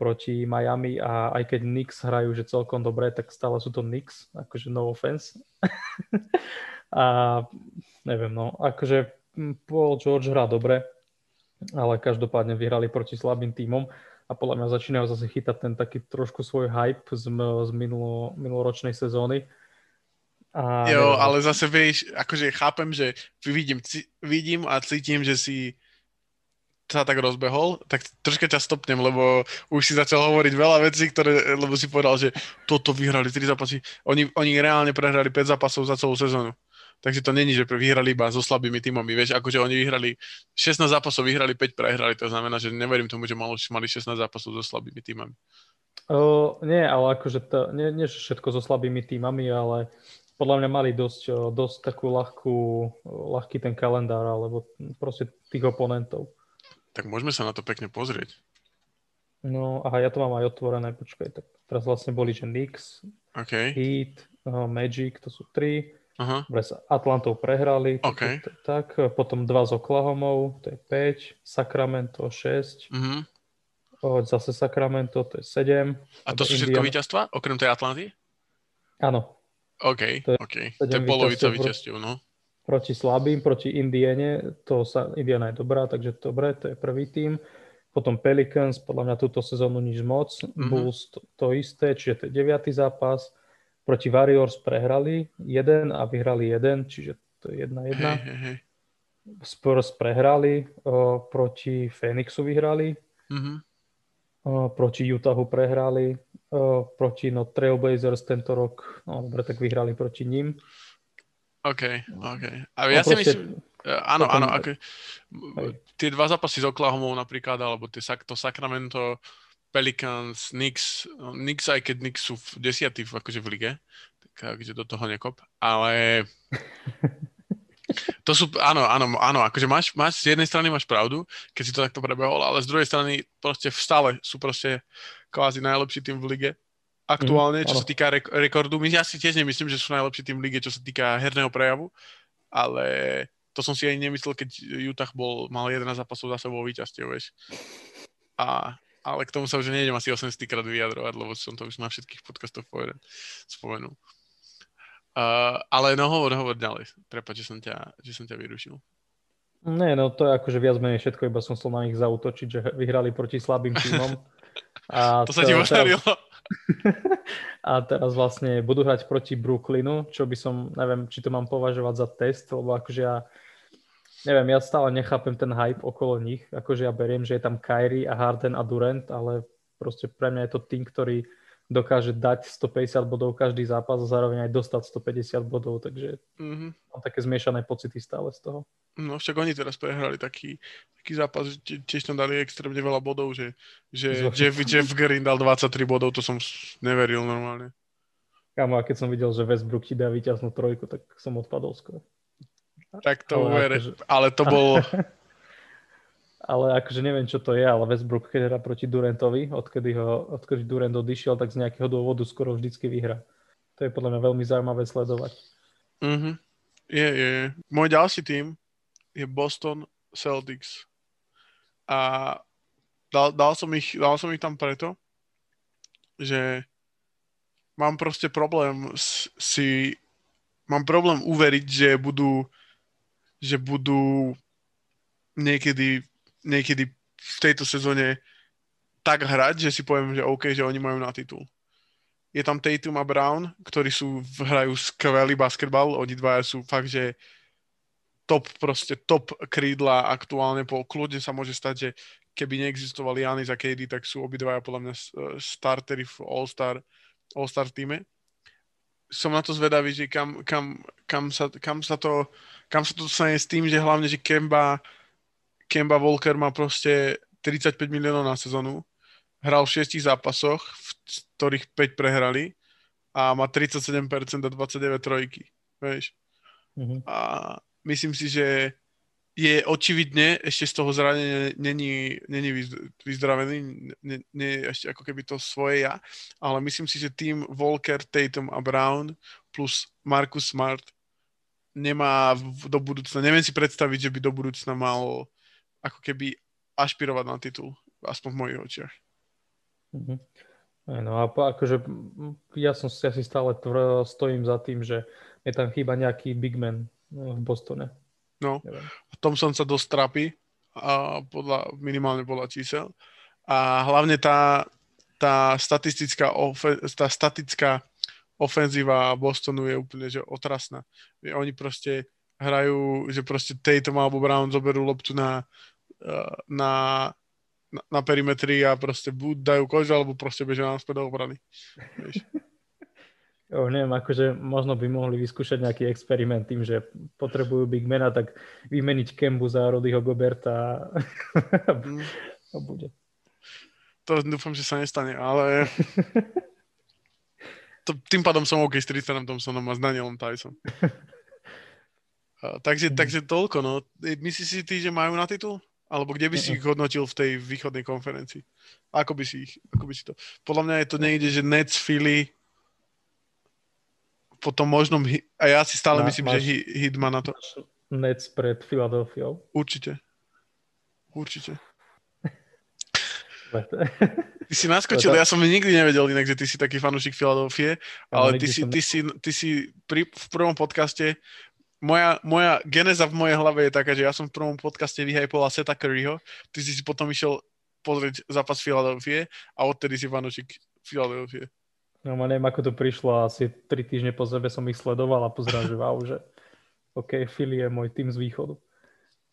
proti Miami a aj keď Knicks hrajú, že celkom dobre, tak stále sú to Knicks, akože no offense. a neviem, no, akože Paul George hrá dobre, ale každopádne vyhrali proti slabým týmom a podľa mňa začínajú zase chytať ten taký trošku svoj hype z, z minulo, minuloročnej sezóny. A jo, neviem, ale zase vieš, akože chápem, že vidím, vidím a cítim, že si sa tak rozbehol, tak troška ťa stopnem, lebo už si začal hovoriť veľa vecí, ktoré, lebo si povedal, že toto vyhrali 3 zápasy. Oni, oni reálne prehrali 5 zápasov za celú sezónu. Takže to není, že vyhrali iba so slabými týmami. Vieš, akože oni vyhrali 16 zápasov, vyhrali 5 prehrali. To znamená, že neverím tomu, že mali, mali 16 zápasov so slabými týmami. Uh, nie, ale akože to, nie, nie všetko so slabými týmami, ale podľa mňa mali dosť, dosť takú ľahkú, ľahký ten kalendár, alebo proste tých oponentov. Tak môžeme sa na to pekne pozrieť. No, aha, ja to mám aj otvorené, počkaj, tak teraz vlastne boli, že Knicks, okay. Heat, uh, Magic, to sú tri, Aha. s Atlantou prehrali, okay. tak, potom dva s Oklahomou, to je 5, Sacramento 6, uh-huh. zase Sacramento, to je 7. A to sú všetko víťazstva, okrem tej Atlanty? Áno. OK, to je, okay. to je polovica víťazstiev, no. Proti slabým, proti Indiene, to sa, Indiana je dobrá, takže dobre, to je prvý tým. Potom Pelicans, podľa mňa túto sezónu nič moc. Uh-huh. Bulls to, to isté, čiže to je deviatý zápas proti Warriors prehrali jeden a vyhrali jeden, čiže to je jedna jedna. Hey, hey, hey. Spurs prehrali, o, proti Phoenixu vyhrali, mm-hmm. o, proti Utahu prehrali, o, proti no, Trailblazers tento rok, no dobre, tak vyhrali proti ním. OK, OK. A ja no, si proste, myslím, e, áno, áno, ako, tie dva zápasy s Oklahomou napríklad, alebo tie, to Sacramento, Pelicans, Knicks, no, Knicks aj keď Knicks sú v desiatý akože v lige, tak akože do toho nekop, ale to sú, áno, áno, áno, akože máš, máš, z jednej strany máš pravdu, keď si to takto prebehol, ale z druhej strany proste stále sú proste kvázi najlepší tým v lige aktuálne, Mhm, čo áno. sa týka rek- rekordu. My ja si tiež nemyslím, že sú najlepší tým v lige, čo sa týka herného prejavu, ale to som si aj nemyslel, keď Utah bol, mal 11 zápasov za sebou víťazstiev, vieš. A, ale k tomu sa už nejdem asi 80 krát vyjadrovať, lebo som to už na všetkých podcastoch povedal, spomenul. Uh, ale no hovor, hovor ďalej. Prepač, že som ťa, že som ťa vyrušil. Nie, no to je akože viac menej všetko, iba som chcel na nich zautočiť, že vyhrali proti slabým tímom. A To sa ti podarilo. A teraz vlastne budú hrať proti Brooklynu, čo by som, neviem, či to mám považovať za test, lebo akože ja, neviem, ja stále nechápem ten hype okolo nich, akože ja beriem, že je tam Kyrie a Harden a Durant, ale proste pre mňa je to tým, ktorý dokáže dať 150 bodov každý zápas a zároveň aj dostať 150 bodov, takže Mhm. mám také zmiešané pocity stále z toho. No však oni teraz prehrali taký, taký zápas, že tie- tiež tam dali extrémne veľa bodov, že, že. Jeff, Jeff Green dal 23 bodov, to som neveril normálne. Kámo, a keď som videl, že Westbrook ti dá víťaznú trojku, tak som odpadol skoro. Tak to Ale uvere. akože- Ale to bolo... Ale akože neviem, čo to je, ale Westbrook, keď hrá proti Durantovi, odkedy, ho, odkedy Durant odišiel, tak z nejakého dôvodu skoro vždycky vyhrá. To je podľa mňa veľmi zaujímavé sledovať. Mhm. Je, je, je. Môj ďalší tým je Boston Celtics. A dal, dal, som ich, dal som ich tam preto, že mám proste problém si mám problém uveriť, že budú že budú niekedy, niekedy v tejto sezóne tak hrať, že si poviem, že OK, že oni majú na titul. Je tam Tatum a Brown, ktorí sú, hrajú skvelý basketbal, oni dvaja sú fakt, že top, proste top krídla aktuálne, po kľudne sa môže stať, že keby neexistovali Janis a KD, tak sú obidvaja podľa mňa s- startery v All-Star, All-Star týme. Som na to zvedavý, že kam, kam, kam, sa, kam, sa to, kam sa to dostane s tým, že hlavne, že Kemba, Kemba Walker má proste 35 miliónov na sezónu, hral v 6 zápasoch, v ktorých 5 prehrali a má 37% a 29 trojky. Vieš? Mhm. A myslím si, že je očividne ešte z toho zranenia není, není vyz- vyzdravený, nie, nie ešte ako keby to svoje ja, ale myslím si, že tým Walker, Tatum a Brown plus Marcus Smart nemá do budúcna, neviem si predstaviť, že by do budúcna mal ako keby ašpirovať na titul, aspoň v mojich očiach. No a akože ja som ja si stále tvr, stojím za tým, že je tam chýba nejaký big man no, v Bostone. No. Neviem. Thompson sa dosť trápi, a podľa, minimálne podľa čísel. A hlavne tá, tá statistická, ofe, tá statická ofenzíva Bostonu je úplne že otrasná. Oni proste hrajú, že proste Tatum alebo Brown zoberú loptu na, eh, na, na, na perimetri a proste buď dajú kožu, alebo proste bežia naspäť do obrany. Vieš. Jo, neviem, akože možno by mohli vyskúšať nejaký experiment tým, že potrebujú big mana, tak vymeniť Kembu za Rodyho Goberta a, Mm. a bude. To dúfam, že sa nestane, ale to, tým pádom som OK s Tristanom Thompsonom a s Danielom Tyson. Takže, takže toľko, no. Myslíš si ty, že majú na titul? Alebo kde by si ich hodnotil v tej východnej konferencii? Ako by si ich, ako by si to... Podľa mňa je to niekde, že Nets, Philly, potom možno, Hi- a ja si stále Ma- myslím, že máš- Hi- Hit má na to. Nets pred Filadelfiou. Určite. Určite. Ty si naskočil, ja som nikdy nevedel inak, že ty si taký fanúšik Filadelfie, ale ty nikdy si, ty si, ty si pri, v prvom podcaste, moja, moja geneza v mojej hlave je taká, že ja som v prvom podcaste vyhypoval Seta Curryho, ty si si potom išiel pozrieť zápas Filadelfie a odtedy si fanúšik Filadelfie. No, ma neviem, ako to prišlo, asi tri týždne po sebe som ich sledoval a pozerám, že wow, že OK, Philly je môj tým z východu.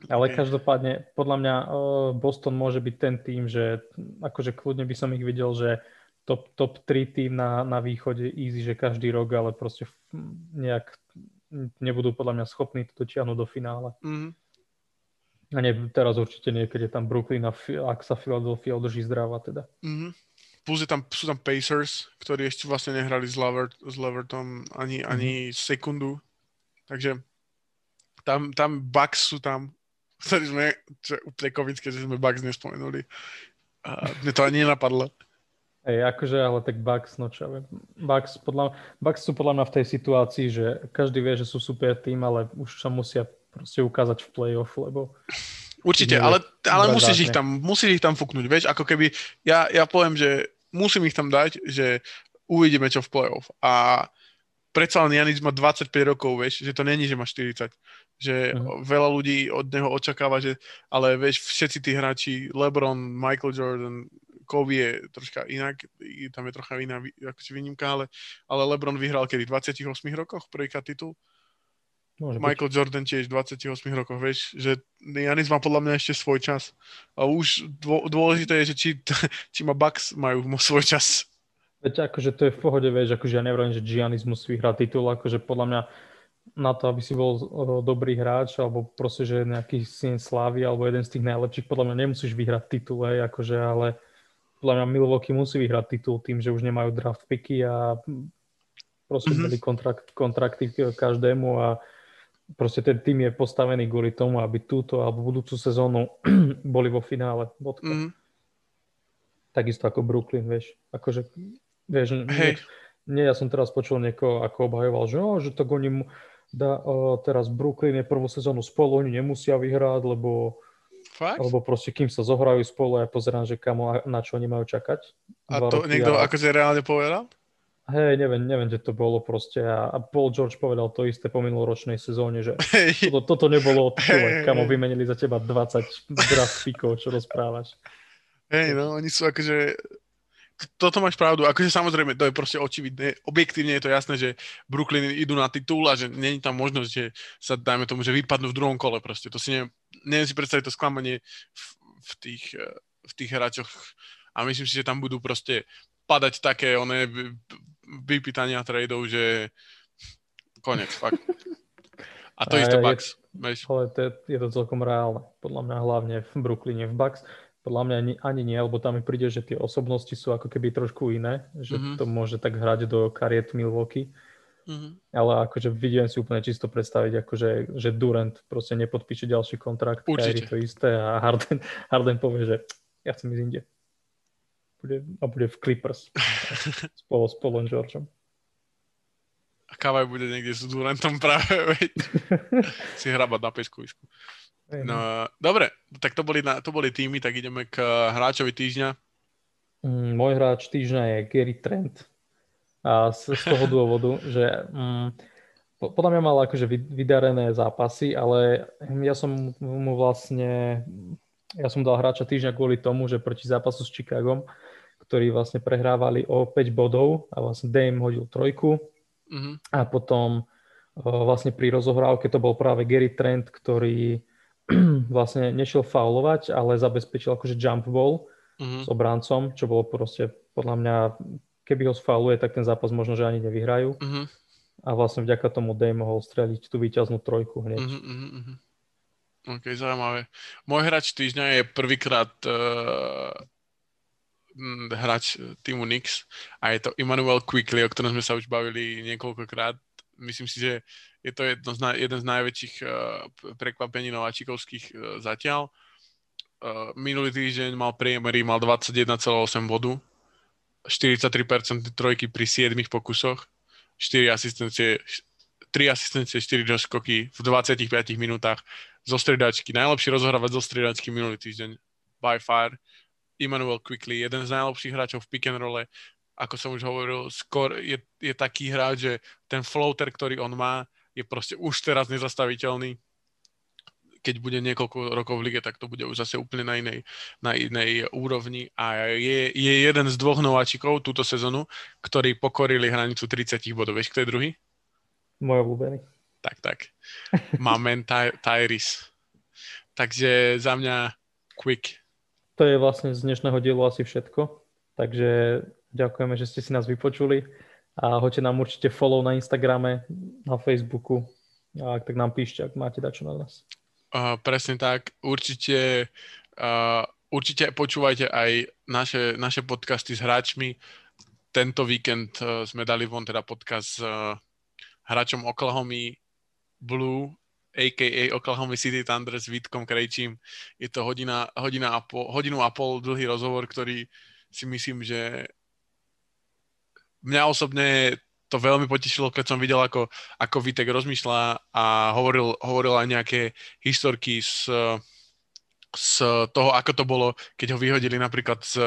Ale Ok. každopádne, podľa mňa eh, Boston môže byť ten tým, že akože kľudne by som ich videl, že top, top 3 tým na, na východe easy, že každý rok, ale proste nejak nebudú podľa mňa schopní to dotiahnuť do finále. Mhm. A nie, teraz určite nie, keď je tam Brooklyn a ak sa Philadelphia udrží zdravá teda. Mhm. Plus je tam, sú tam Pacers, ktorí ešte vlastne nehrali s, Lever, s Levertom ani, ani sekundu. Takže tam, tam Bucks sú tam, ktorí sme, čo je úplne komické, že sme Bucks nespomenuli. A mne to ani nenapadlo. Hej, akože, ale tak Bucks, no čo viem. Bucks, podľa, Bucks sú podľa mňa v tej situácii, že každý vie, že sú super tým, ale už sa musia proste ukázať v play-off, lebo... Určite, ale, ale musíš ich tam, musíš ich tam fúknuť, vieš, ako keby, ja, ja poviem, že musím ich tam dať, že uvidíme čo v play-off. A predsa len Janis má 25 rokov, vieš, že to není, že má 40 že uh-huh. veľa ľudí od neho očakáva, že ale vieš, všetci tí hráči, LeBron, Michael Jordan, Kobe je troška inak, tam je trocha iná akože výnimka, ale, ale LeBron vyhral kedy? V 28 rokoch prvýkrát titul? Môže Michael byť. Jordan tiež v 28 rokoch, vieš, že Janis má podľa mňa ešte svoj čas. A už dôležité je, že či, či ma Bucks majú svoj čas. Veď akože to je v pohode, vieš, akože ja neviem, že Giannis musí vyhrať titul, akože podľa mňa na to, aby si bol dobrý hráč, alebo proste, že nejaký syn slávy, alebo jeden z tých najlepších, podľa mňa nemusíš vyhrať titul, hej, akože, ale podľa mňa Milwaukee musí vyhrať titul tým, že už nemajú draft picky a proste mm-hmm. kontrakt, kontrakty každému a proste ten tým je postavený kvôli tomu, aby túto alebo budúcu sezónu boli vo finále. Mm-hmm. Takisto ako Brooklyn, vieš. Akože, vieš, hey. nie, ja som teraz počul niekoho, ako obhajoval, že, oh, že tak oni da, uh, teraz Brooklyn je prvú sezónu spolu, oni nemusia vyhrať, lebo Fakt? Lebo proste, kým sa zohrajú spolu, ja pozerám, že kamo, na čo oni majú čakať. A to niekto a... akože reálne povedal? Hej, neviem, neviem, že to bolo proste. A, a Paul George povedal to isté po minuloročnej sezóne, že hey. toto, toto nebolo hey, kamo vymenili za teba 20 draft pikov, čo rozprávaš. Hej, no, oni sú akože toto máš pravdu. Akože samozrejme, to je proste očividné. Objektívne je to jasné, že Brooklyn idú na titul a že není tam možnosť, že sa, dajme tomu, že vypadnú v druhom kole proste. To si ne, neviem si predstaviť to sklamanie v, v, tých, v tých hráčoch a myslím si, že tam budú proste padať také oné vypýtania tradeov, že konec, fakt. A to isté Bucks. Je, ale to je, to celkom reálne. Podľa mňa hlavne v Brooklyne, v Bucks. Podľa mňa ani, ani nie, lebo tam mi príde, že tie osobnosti sú ako keby trošku iné, že mm-hmm. to môže tak hrať do kariet Milwaukee. Mm-hmm. Ale akože vidím si úplne čisto predstaviť, akože, že Durant proste nepodpíše ďalší kontrakt, Kyrie to isté a Harden, Harden povie, že ja chcem ísť inde. Bude, a bude v Clippers spolu s Paulom Georgeom. A Kavaj bude niekde s Durantom práve, veď. si hrabať na peskovisku. No, dobre, tak to boli, to boli týmy, tak ideme k hráčovi týždňa. Mm, môj hráč týždňa je Gary Trent. A z, z toho dôvodu, že mm, podľa mňa mal akože vydarené zápasy, ale ja som mu vlastne ja som dal hráča týždňa kvôli tomu, že proti zápasu s Chicagom, ktorí vlastne prehrávali o 5 bodov a vlastne Dame hodil trojku mm-hmm. a potom vlastne pri rozohrávke to bol práve Gary Trent, ktorý vlastne nešiel faulovať, ale zabezpečil akože jump ball mm-hmm. s obrancom, čo bolo proste podľa mňa, keby ho sfauluje, tak ten zápas možno, že ani nevyhrajú. Mm-hmm. A vlastne vďaka tomu Dame mohol streliť tú výťaznú trojku hneď. Mm-hmm. OK, zaujímavé. Môj hráč týždňa je prvýkrát uh, hráč týmu Nix a je to Immanuel Quickly, o ktorom sme sa už bavili niekoľkokrát. Myslím si, že je to jedno z, jeden z najväčších uh, prekvapení nováčikovských uh, zatiaľ. Uh, minulý týždeň mal priemery, mal 21,8 bodu, 43% trojky pri 7 pokusoch, 4 asistencie, 3 asistencie, 4 doskoky v 25 minútach zo stredačky. Najlepší rozhrávať zo stredačky minulý týždeň by far. Immanuel Quickly, jeden z najlepších hráčov v pick and rolle, ako som už hovoril, skôr je, je taký hráč, že ten floater, ktorý on má, je proste už teraz nezastaviteľný. Keď bude niekoľko rokov v lige, tak to bude už zase úplne na inej, na inej úrovni. A je, je jeden z dvoch nováčikov túto sezónu, ktorí pokorili hranicu 30 bodov. Vieš, kto je druhý? Môj obľúbený. Tak, tak. Máme Ty- Tyrese. Takže za mňa quick. To je vlastne z dnešného dielu asi všetko. Takže ďakujeme, že ste si nás vypočuli a hoďte nám určite follow na Instagrame, na Facebooku a tak nám píšte, ak máte dačo na nás. Uh, presne tak. Určite, uh, určite počúvajte aj naše, naše podcasty s hráčmi. Tento víkend uh, sme dali von teda podcast s uh, hráčom Oklahoma Blue, a.k.a. Oklahoma City Thunder s Vítkom Krejčím. Je to hodina, hodina a pol, hodinu a pol dlhý rozhovor, ktorý si myslím, že mňa osobne to veľmi potešilo, keď som videl, ako, ako Vitek rozmýšľa a hovoril, hovoril aj nejaké historky z, z toho, ako to bolo, keď ho vyhodili napríklad z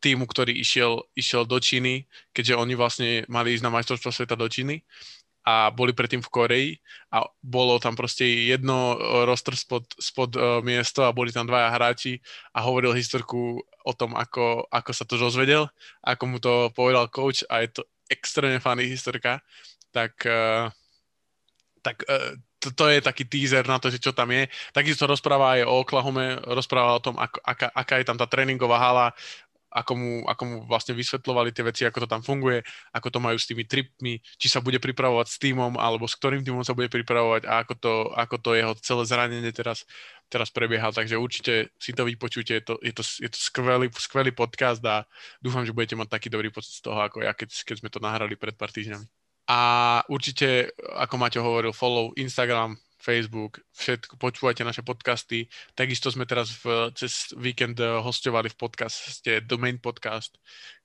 týmu, ktorý išiel, išiel do Číny, keďže oni vlastne mali ísť na majstrovstvo sveta do Číny a boli predtým v Koreji a bolo tam proste jedno eh, roster spod, spod uh, miesto a boli tam dvaja hráči a hovoril historku o tom, ako, ako sa to dozvedel, ako mu to povedal coach a je to extrémne funny historka, tak, uh, tak uh, to, to je taký teaser na to, že čo tam je. Takisto rozpráva aj o Oklahome, rozpráva o tom, ako, aká, aká je tam tá tréningová hala, ako mu, ako mu vlastne vysvetľovali tie veci, ako to tam funguje, ako to majú s tými tripmi, či sa bude pripravovať s týmom, alebo s ktorým týmom sa bude pripravovať a ako to, ako to jeho celé zranenie teraz, teraz prebieha. Takže určite si to vypočujte, je to, je to, je to skvelý, skvelý podcast a dúfam, že budete mať taký dobrý pocit z toho, ako ja, keď, keď sme to nahrali pred pár týždňami. A určite, ako Maťo hovoril, follow Instagram, Facebook, všetko, počúvajte naše podcasty. Takisto sme teraz v, cez víkend eh, hostovali v podcaste Domain Podcast.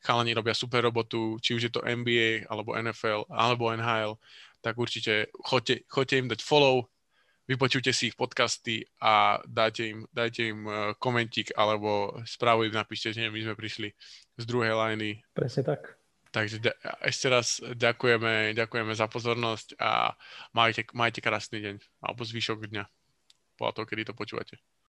Chalani robia super robotu, či už je to NBA, alebo NFL, alebo NHL, tak určite choďte, choďte im dať follow, vypočujte si ich podcasty a dajte im, dajte im eh, komentík alebo správu napíšte, že my sme prišli z druhej liney. Presne tak. Takže ešte raz ďakujeme, ďakujeme za pozornosť a majte, majte krásny deň alebo zvyšok dňa. Podľa toho, kedy to počúvate.